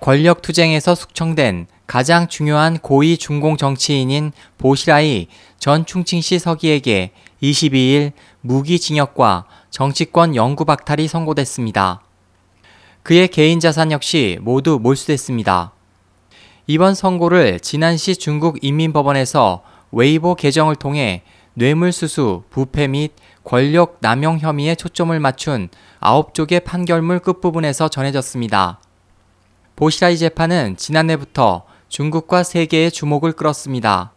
권력 투쟁에서 숙청된 가장 중요한 고위 중공 정치인인 보시라이 전 충칭시 서기에게 22일 무기징역과 정치권 영구 박탈이 선고됐습니다. 그의 개인 자산 역시 모두 몰수됐습니다. 이번 선고를 지난시 중국 인민법원에서 웨이보 개정을 통해 뇌물수수, 부패 및 권력 남용 혐의에 초점을 맞춘 9쪽의 판결문 끝부분에서 전해졌습니다. 보시라이 재판은 지난해부터 중국과 세계의 주목을 끌었습니다.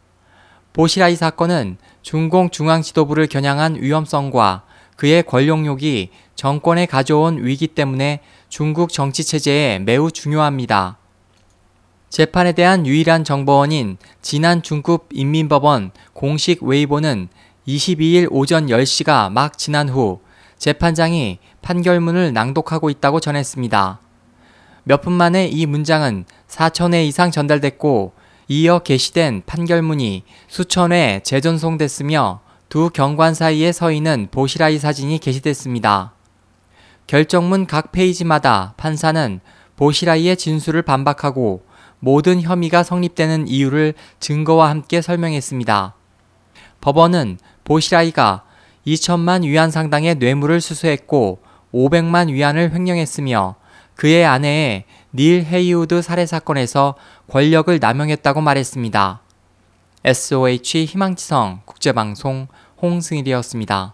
보시라이 사건은 중공 중앙 지도부를 겨냥한 위험성과 그의 권력욕이 정권에 가져온 위기 때문에 중국 정치 체제에 매우 중요합니다. 재판에 대한 유일한 정보원인 지난 중국 인민법원 공식 웨이보는 22일 오전 10시가 막 지난 후 재판장이 판결문을 낭독하고 있다고 전했습니다. 몇 분 만에 이 문장은 4천회 이상 전달됐고 이어 게시된 판결문이 수천 회 재전송됐으며 두 경관 사이에 서 있는 보시라이 사진이 게시됐습니다. 결정문 각 페이지마다 판사는 보시라이의 진술을 반박하고 모든 혐의가 성립되는 이유를 증거와 함께 설명했습니다. 법원은 보시라이가 2천만 위안 상당의 뇌물을 수수했고 500만 위안을 횡령했으며 그의 아내의 닐 헤이우드 살해 사건에서 권력을 남용했다고 말했습니다. SOH 희망지성 국제방송 홍승일이었습니다.